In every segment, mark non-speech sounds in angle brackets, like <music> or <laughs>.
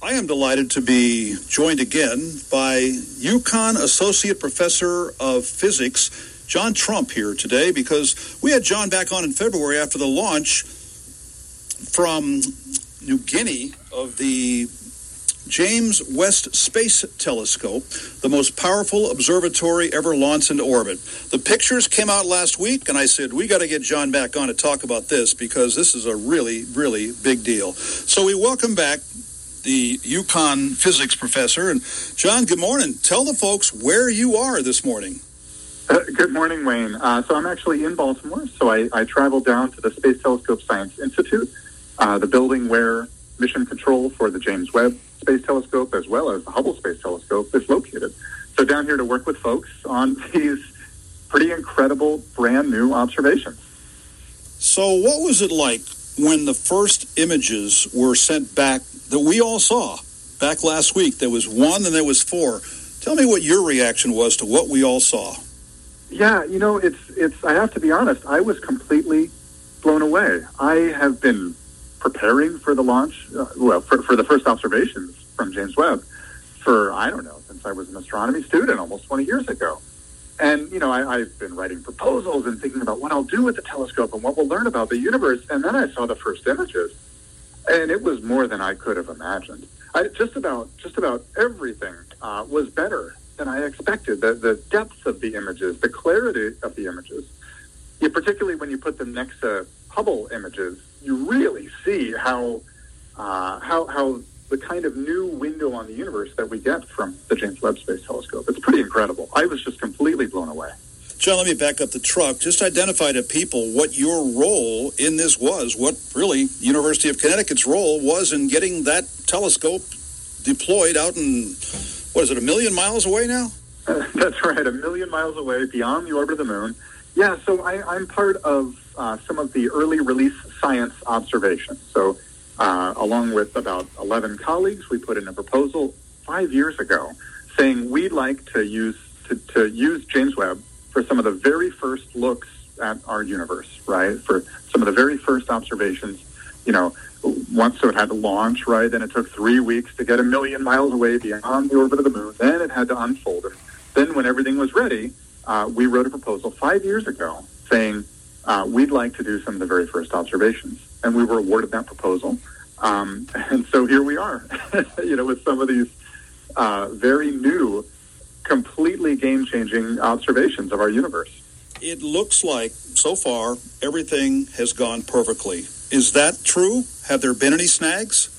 I am delighted to be joined again by UConn Associate Professor of Physics, Jon Trump, here today because we had Jon back on in February after the launch from New Guinea of the James Webb Space Telescope, the most powerful observatory ever launched into orbit. The pictures came out last week, and I said, we got to get Jon back on to talk about this because this is a really, really big deal. So we welcome back the UConn physics professor. And Jon, good morning. Tell the folks where you are this morning. Uh, good morning, Wayne. Uh, so I'm actually in Baltimore. So I, I traveled down to the Space Telescope Science Institute, uh, the building where mission control for the James Webb Space Telescope as well as the Hubble Space Telescope is located. So down here to work with folks on <laughs> these pretty incredible brand new observations. So what was it like when the first images were sent back that we all saw back last week. There was one and there was four. Tell me what your reaction was to what we all saw. Yeah, you know, it's it's. I have to be honest. I was completely blown away. I have been preparing for the launch, uh, well, for, for the first observations from James Webb for I don't know since I was an astronomy student almost 20 years ago. And you know, I, I've been writing proposals and thinking about what I'll do with the telescope and what we'll learn about the universe. And then I saw the first images, and it was more than I could have imagined. I, just about just about everything uh, was better than I expected. The the depth of the images, the clarity of the images, particularly when you put them next to Hubble images, you really see how uh, how how the kind of new window on the universe that we get from the James Webb Space Telescope. It's pretty incredible. I was just completely blown away. Jon, let me back up the truck. Just identify to people what your role in this was, what really University of Connecticut's role was in getting that telescope deployed out in, what is it, a million miles away now? Uh, <laughs> that's right, a million miles away beyond the orbit of the moon. Yeah, so I, am part of uh, some of the early release science observations. So, uh, along with about 11 colleagues, we put in a proposal five years ago saying we'd like to use to, to use James Webb for some of the very first looks at our universe, right? For some of the very first observations, you know, once so it had to launch, right? Then it took three weeks to get a million miles away beyond the orbit of the moon. Then it had to unfold. Then when everything was ready, uh, we wrote a proposal five years ago saying uh, we'd like to do some of the very first observations, and we were awarded that proposal. Um, <laughs> and so here we are, <laughs> you know, with some of these uh, very new completely game changing observations of our universe. It looks like so far everything has gone perfectly. Is that true? Have there been any snags?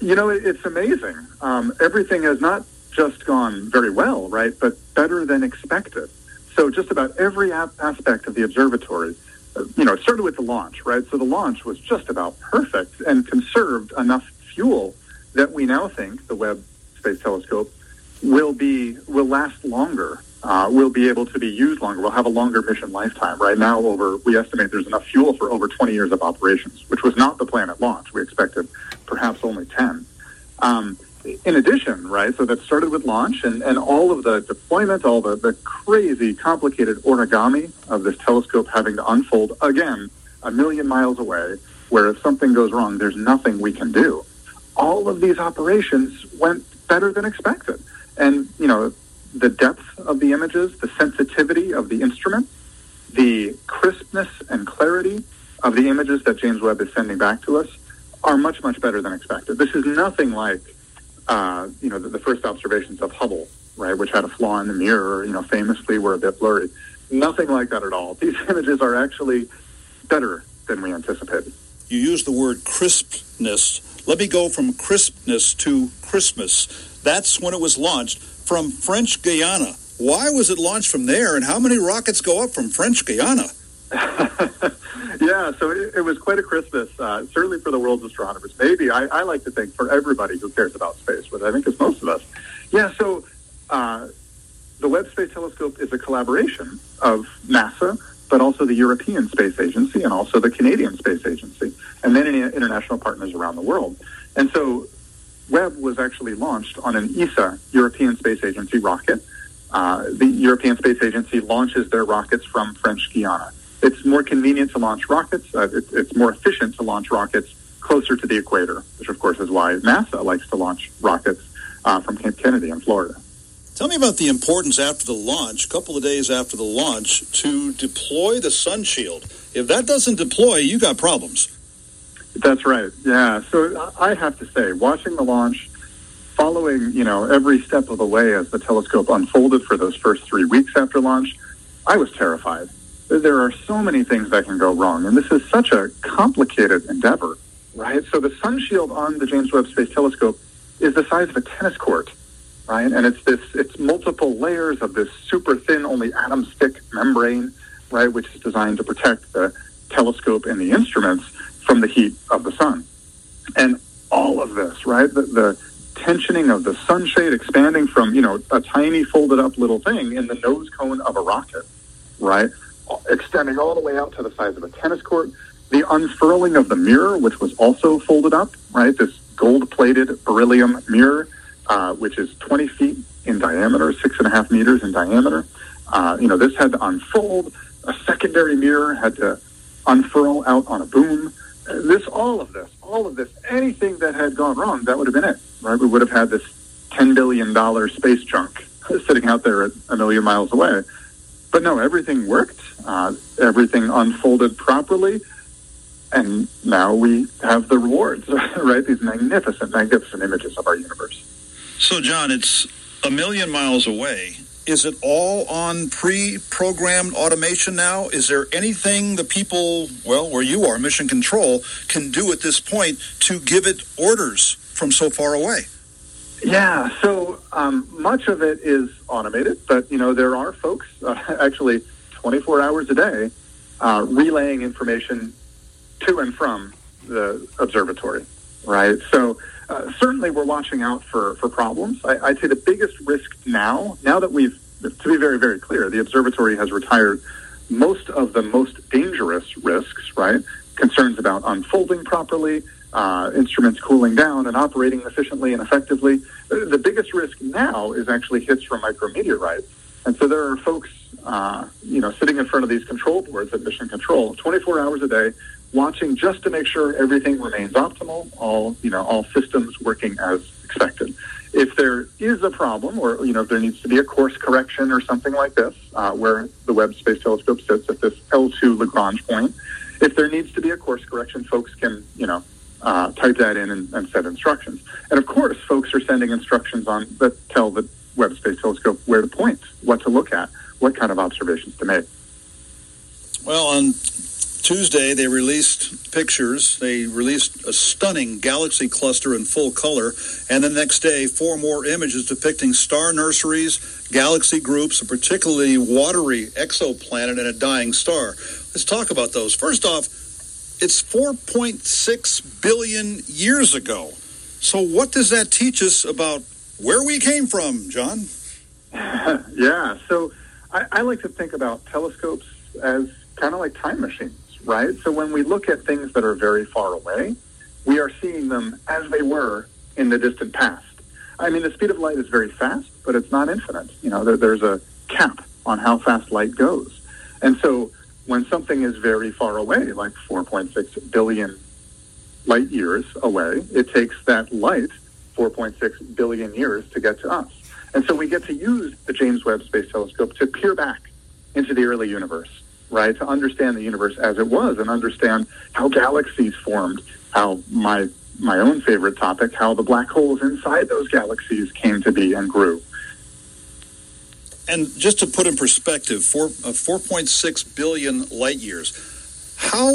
You know, it's amazing. Um, everything has not just gone very well, right, but better than expected. So just about every aspect of the observatory, uh, you know, it started with the launch, right? So the launch was just about perfect and conserved enough fuel that we now think the Webb Space Telescope will be will last longer. Uh, will be able to be used longer. We'll have a longer mission lifetime. Right now, over we estimate there's enough fuel for over 20 years of operations, which was not the plan at launch. We expected perhaps only 10. Um, in addition, right, so that started with launch and, and all of the deployment, all the, the crazy, complicated origami of this telescope having to unfold again a million miles away, where if something goes wrong, there's nothing we can do. All of these operations went better than expected and you know the depth of the images, the sensitivity of the instrument, the crispness and clarity of the images that James Webb is sending back to us are much much better than expected. This is nothing like uh, you know the, the first observations of Hubble, right, which had a flaw in the mirror, you know, famously were a bit blurry. Nothing like that at all. <laughs> These images are actually better than we anticipated. You use the word crispness. Let me go from crispness to Christmas. That's when it was launched from French Guiana. Why was it launched from there, and how many rockets go up from French Guiana? <laughs> yeah, so it, it, was quite a Christmas, uh, certainly for the world's astronomers. Maybe, I, I, like to think, for everybody who cares about space, but I think it's most of us. Yeah, so uh, the Webb Space Telescope is a collaboration of NASA, but also the European Space Agency and also the Canadian Space Agency, and then international partners around the world. And so Webb was actually launched on an ESA, European Space Agency rocket. Uh, the European Space Agency launches their rockets from French Guiana. It's more convenient to launch rockets. Uh, it, it's more efficient to launch rockets closer to the equator, which of course is why NASA likes to launch rockets uh, from Cape Kennedy in Florida. Tell me about the importance after the launch, a couple of days after the launch, to deploy the sun shield. If that doesn't deploy, you got problems. That's right. Yeah. So I have to say, watching the launch, following you know every step of the way as the telescope unfolded for those first three weeks after launch, I was terrified. There are so many things that can go wrong, and this is such a complicated endeavor, right? So the sun shield on the James Webb Space Telescope is the size of a tennis court, right? And it's this it's multiple layers of this super thin, only atom thick membrane, right, which is designed to protect the telescope and the instruments from the heat of the sun. And all of this, right, the, the tensioning of the sunshade expanding from, you know, a tiny folded up little thing in the nose cone of a rocket, right? Extending all the way out to the size of a tennis court. The unfurling of the mirror, which was also folded up, right? This gold plated beryllium mirror, uh, which is 20 feet in diameter, six and a half meters in diameter. Uh, you know, this had to unfold. A secondary mirror had to unfurl out on a boom. This, all of this, all of this, anything that had gone wrong, that would have been it, right? We would have had this $10 billion space junk <laughs> sitting out there at a million miles away. But no, everything worked. Uh, everything unfolded properly. And now we have the rewards, <laughs> right? These magnificent, magnificent images of our universe. So, Jon, it's a million miles away. Is it all on pre programmed automation now? Is there anything the people, well, where you are, Mission Control, can do at this point to give it orders from so far away? Yeah, so um, much of it is automated, but you know there are folks <laughs> uh, actually 24 hours a day uh, relaying information to and from the observatory, right? So uh, certainly we're watching out for for problems. I, I'd say the biggest risk now, now that we've to be very very clear, the observatory has retired most of the most dangerous risks, right? Concerns about unfolding properly, uh, instruments cooling down and operating efficiently and effectively. The biggest risk now is actually hits from micrometeorites. And so there are folks, uh, you know, sitting in front of these control boards at Mission Control 24 hours a day, watching just to make sure everything remains optimal, all, you know, all systems working as expected. If there is a problem or, you know, if there needs to be a course correction or something like this, uh, where the Webb Space Telescope sits at this L2 Lagrange point, if there needs to be a course correction, folks can, you know, uh, type that in and, and, set instructions. And of course, folks are sending instructions on that tell the Webb Space Telescope where to point, what to look at, what kind of observations to make. Well, on Tuesday, they released pictures. They released a stunning galaxy cluster in full color. And the next day, four more images depicting star nurseries, galaxy groups, a particularly watery exoplanet, and a dying star. Let's talk about those. First off, it's 4.6 billion years ago. So, what does that teach us about where we came from, Jon? <laughs> yeah, so I, I like to think about telescopes as kind of like time machines, right? So, when we look at things that are very far away, we are seeing them as they were in the distant past. I mean, the speed of light is very fast, but it's not infinite. You know, there, there's a cap on how fast light goes. And so when something is very far away, like 4.6 billion light years away, it takes that light 4.6 billion years to get to us. And so we get to use the James Webb Space Telescope to peer back into the early universe, right? To understand the universe as it was and understand how galaxies formed, how my my own favorite topic, how the black holes inside those galaxies came to be and grew. And just to put in perspective, four, uh, 4.6 billion light years. How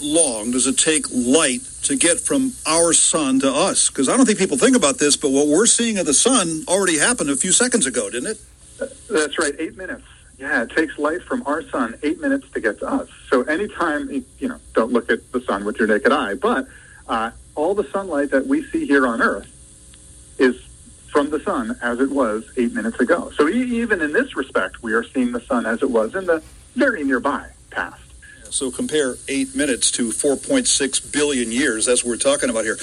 long does it take light to get from our sun to us? Because I don't think people think about this, but what we're seeing of the sun already happened a few seconds ago, didn't it? That's right, eight minutes. Yeah, it takes light from our sun eight minutes to get to us. So anytime, you know, don't look at the sun with your naked eye, but uh, all the sunlight that we see here on Earth is from the sun as it was eight minutes ago. So even in this respect, we are seeing the sun as it was in the very nearby past. So compare eight minutes to 4.6 billion years. That's what we're talking about here.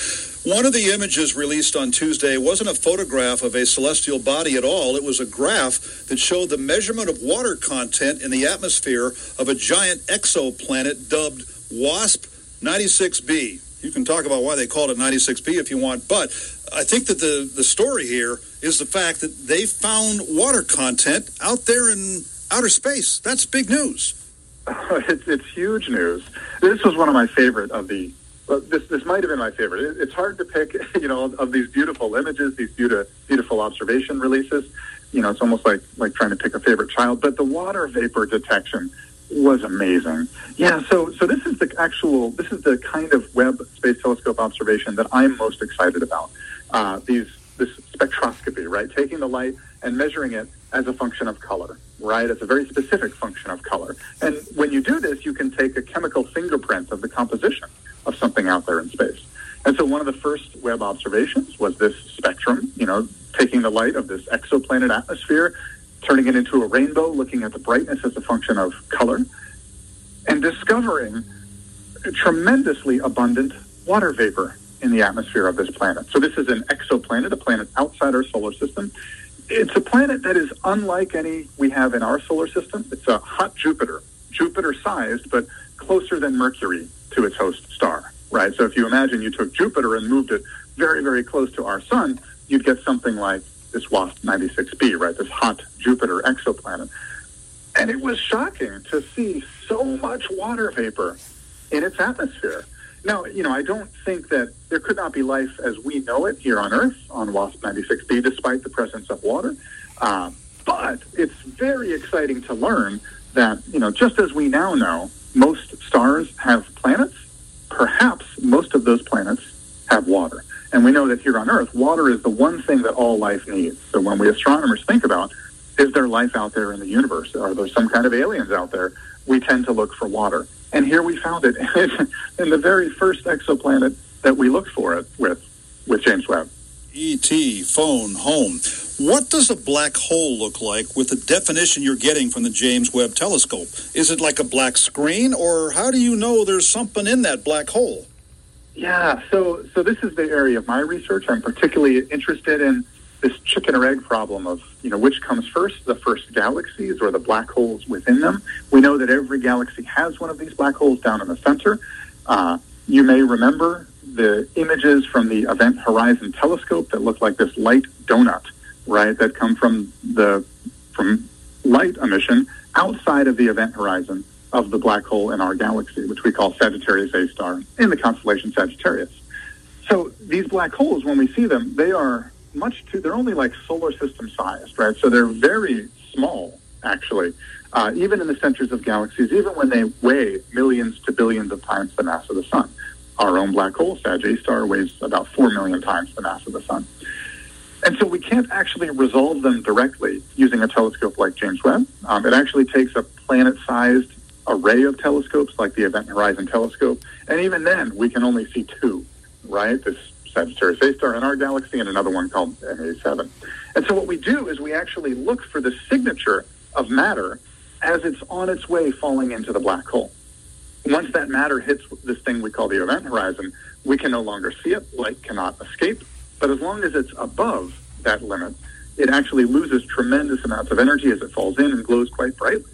One of the images released on Tuesday wasn't a photograph of a celestial body at all. It was a graph that showed the measurement of water content in the atmosphere of a giant exoplanet dubbed WASP 96b. You can talk about why they called it 96B if you want, but I think that the, the story here is the fact that they found water content out there in outer space. That's big news. <laughs> it's, it's huge news. This was one of my favorite of the. Well, this this might have been my favorite. It, it's hard to pick, <laughs> you know, of these beautiful images, these beautiful beautiful observation releases. You know, it's almost like like trying to pick a favorite child. But the water vapor detection was amazing. Yeah, so so this is the actual this is the kind of Webb Space Telescope observation that I'm most excited about. Uh, these this spectroscopy, right? Taking the light and measuring it as a function of color, right? It's a very specific function of color. And when you do this, you can take a chemical fingerprint of the composition of something out there in space. And so one of the first Webb observations was this spectrum, you know, taking the light of this exoplanet atmosphere turning it into a rainbow, looking at the brightness as a function of color, and discovering tremendously abundant water vapor in the atmosphere of this planet. So this is an exoplanet, a planet outside our solar system. It's a planet that is unlike any we have in our solar system. It's a hot Jupiter, Jupiter sized, but closer than Mercury to its host star, right? So if you imagine you took Jupiter and moved it very, very close to our sun, you'd get something like this WASP 96b, right? This hot Jupiter exoplanet. And it was shocking to see so much water vapor in its atmosphere. Now, you know, I don't think that there could not be life as we know it here on Earth on WASP 96b, despite the presence of water. Uh, but it's very exciting to learn that, you know, just as we now know, most stars have planets, perhaps most of those planets have water. And we know that here on Earth, water is the one thing that all life needs. So when we astronomers think about, is there life out there in the universe? Are there some kind of aliens out there? We tend to look for water. And here we found it <laughs> in the very first exoplanet that we looked for it with, with James Webb. Phone, home. What does a black hole look like with the definition you're getting from the James Webb telescope? Is it like a black screen, or how do you know there's something in that black hole? Yeah, so so this is the area of my research. I'm particularly interested in this chicken or egg problem of you know which comes first, the first galaxies or the black holes within them. We know that every galaxy has one of these black holes down in the center. Uh, you may remember the images from the Event Horizon Telescope that look like this light donut, right? That come from the from light emission outside of the event horizon of the black hole in our galaxy, which we call Sagittarius A star in the constellation Sagittarius. So these black holes, when we see them, they are much too, they're only like solar system sized, right? So they're very small, actually, uh, even in the centers of galaxies, even when they weigh millions to billions of times the mass of the sun. Our own black hole, Sag A star, weighs about 4 million times the mass of the sun. And so we can't actually resolve them directly using a telescope like James Webb. Um, it actually takes a planet sized array of telescopes like the Event Horizon Telescope. And even then, we can only see two, right? This Sagittarius A star in our galaxy and another one called M87. And so what we do is we actually look for the signature of matter as it's on its way falling into the black hole. Once that matter hits this thing we call the event horizon, we can no longer see it. Light cannot escape. But as long as it's above that limit, it actually loses tremendous amounts of energy as it falls in and glows quite brightly.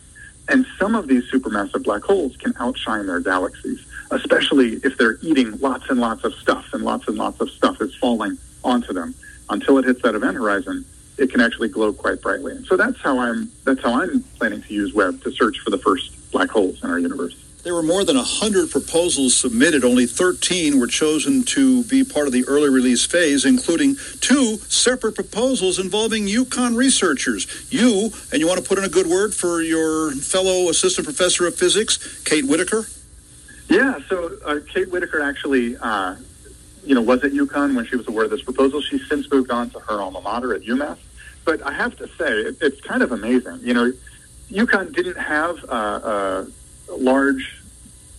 And some of these supermassive black holes can outshine their galaxies, especially if they're eating lots and lots of stuff and lots and lots of stuff is falling onto them. Until it hits that event horizon, it can actually glow quite brightly. And so that's how I'm that's how I'm planning to use Webb to search for the first black holes in our universe. There were more than 100 proposals submitted. Only 13 were chosen to be part of the early release phase, including two separate proposals involving UConn researchers. You, and you want to put in a good word for your fellow assistant professor of physics, Kate Whitaker? Yeah, so uh, Kate Whitaker actually, uh, you know, was at UConn when she was aware of this proposal. She's since moved on to her alma mater at UMass. But I have to say, it, it's kind of amazing. You know, UConn didn't have uh, uh large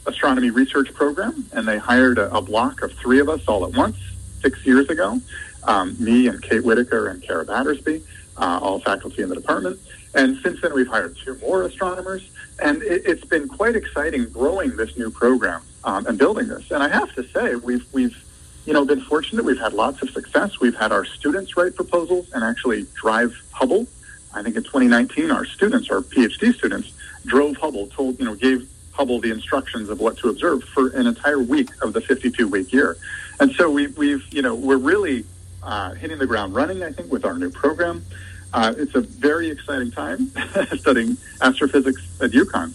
astronomy research program, and they hired a, a, block of three of us all at once six years ago. Um, me and Kate Whitaker and Cara Battersby, uh, all faculty in the department. And since then, we've hired two more astronomers, and it, has been quite exciting growing this new program um, and building this. And I have to say, we've we've you know been fortunate. We've had lots of success. We've had our students write proposals and actually drive Hubble. I think in 2019, our students, our PhD students, drove Hubble, told you know, gave Hubble the instructions of what to observe for an entire week of the 52 week year. And so we, we've, you know, we're really uh, hitting the ground running, I think, with our new program. Uh, it's a very exciting time <laughs> studying astrophysics at UConn.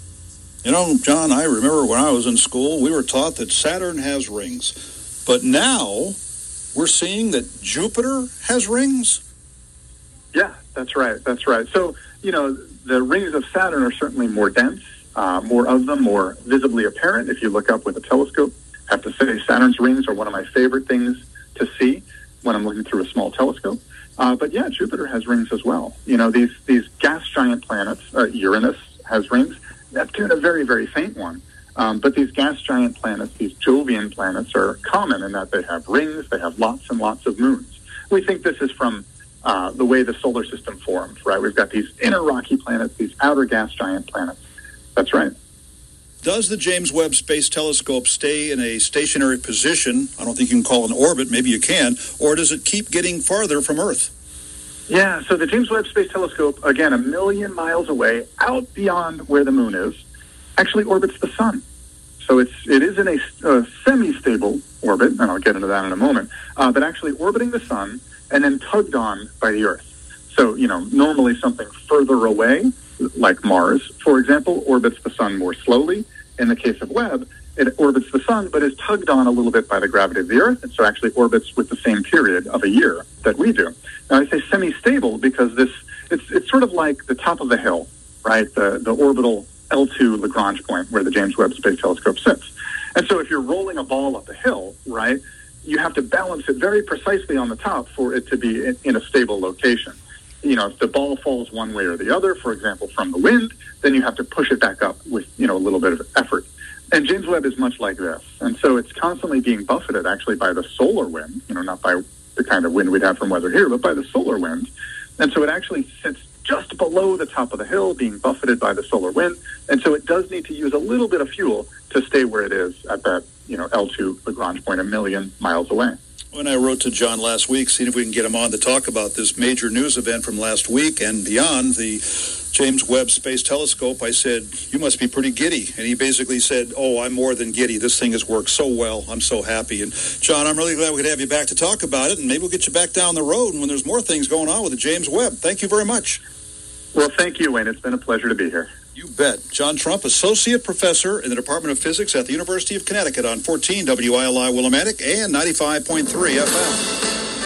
You know, Jon, I remember when I was in school, we were taught that Saturn has rings. But now we're seeing that Jupiter has rings? Yeah, that's right. That's right. So, you know, the rings of Saturn are certainly more dense, uh, more of them, more visibly apparent if you look up with a telescope. I have to say, Saturn's rings are one of my favorite things to see when I'm looking through a small telescope. Uh, but yeah, Jupiter has rings as well. You know, these, these gas giant planets, uh, Uranus has rings, Neptune, a very, very faint one. Um, but these gas giant planets, these Jovian planets, are common in that they have rings, they have lots and lots of moons. We think this is from uh, the way the solar system formed, right? We've got these inner rocky planets, these outer gas giant planets. That's right. Does the James Webb Space Telescope stay in a stationary position? I don't think you can call it an orbit, maybe you can, or does it keep getting farther from Earth? Yeah, so the James Webb Space Telescope, again, a million miles away, out beyond where the moon is, actually orbits the sun. So it's it is in a, a semi-stable orbit, and I'll get into that in a moment. Uh, but actually orbiting the sun and then tugged on by the Earth. So you know, normally something further away, like Mars, for example, orbits the sun more slowly. In the case of Webb, it orbits the sun, but is tugged on a little bit by the gravity of the Earth, and so actually orbits with the same period of a year that we do. Now I say semi-stable because this it's it's sort of like the top of the hill, right? The the orbital L2 Lagrange point where the James Webb Space Telescope sits. And so if you're rolling a ball up a hill, right, you have to balance it very precisely on the top for it to be in, in a stable location. You know, if the ball falls one way or the other, for example, from the wind, then you have to push it back up with, you know, a little bit of effort. And James Webb is much like this. And so it's constantly being buffeted actually by the solar wind, you know, not by the kind of wind we'd have from weather here, but by the solar wind. And so it actually sits just below the top of the hill, being buffeted by the solar wind. And so it does need to use a little bit of fuel to stay where it is at that, you know, L2 Lagrange point, a million miles away. When I wrote to Jon last week, seeing if we can get him on to talk about this major news event from last week and beyond, the James Webb Space Telescope, I said, You must be pretty giddy. And he basically said, Oh, I'm more than giddy. This thing has worked so well. I'm so happy. And Jon, I'm really glad we could have you back to talk about it. And maybe we'll get you back down the road when there's more things going on with the James Webb. Thank you very much. Well, thank you, Wayne. It's been a pleasure to be here. You bet. Jon Trump, Associate Professor in the Department of Physics at the University of Connecticut on 14 WILI Willimantic and 95.3 FM.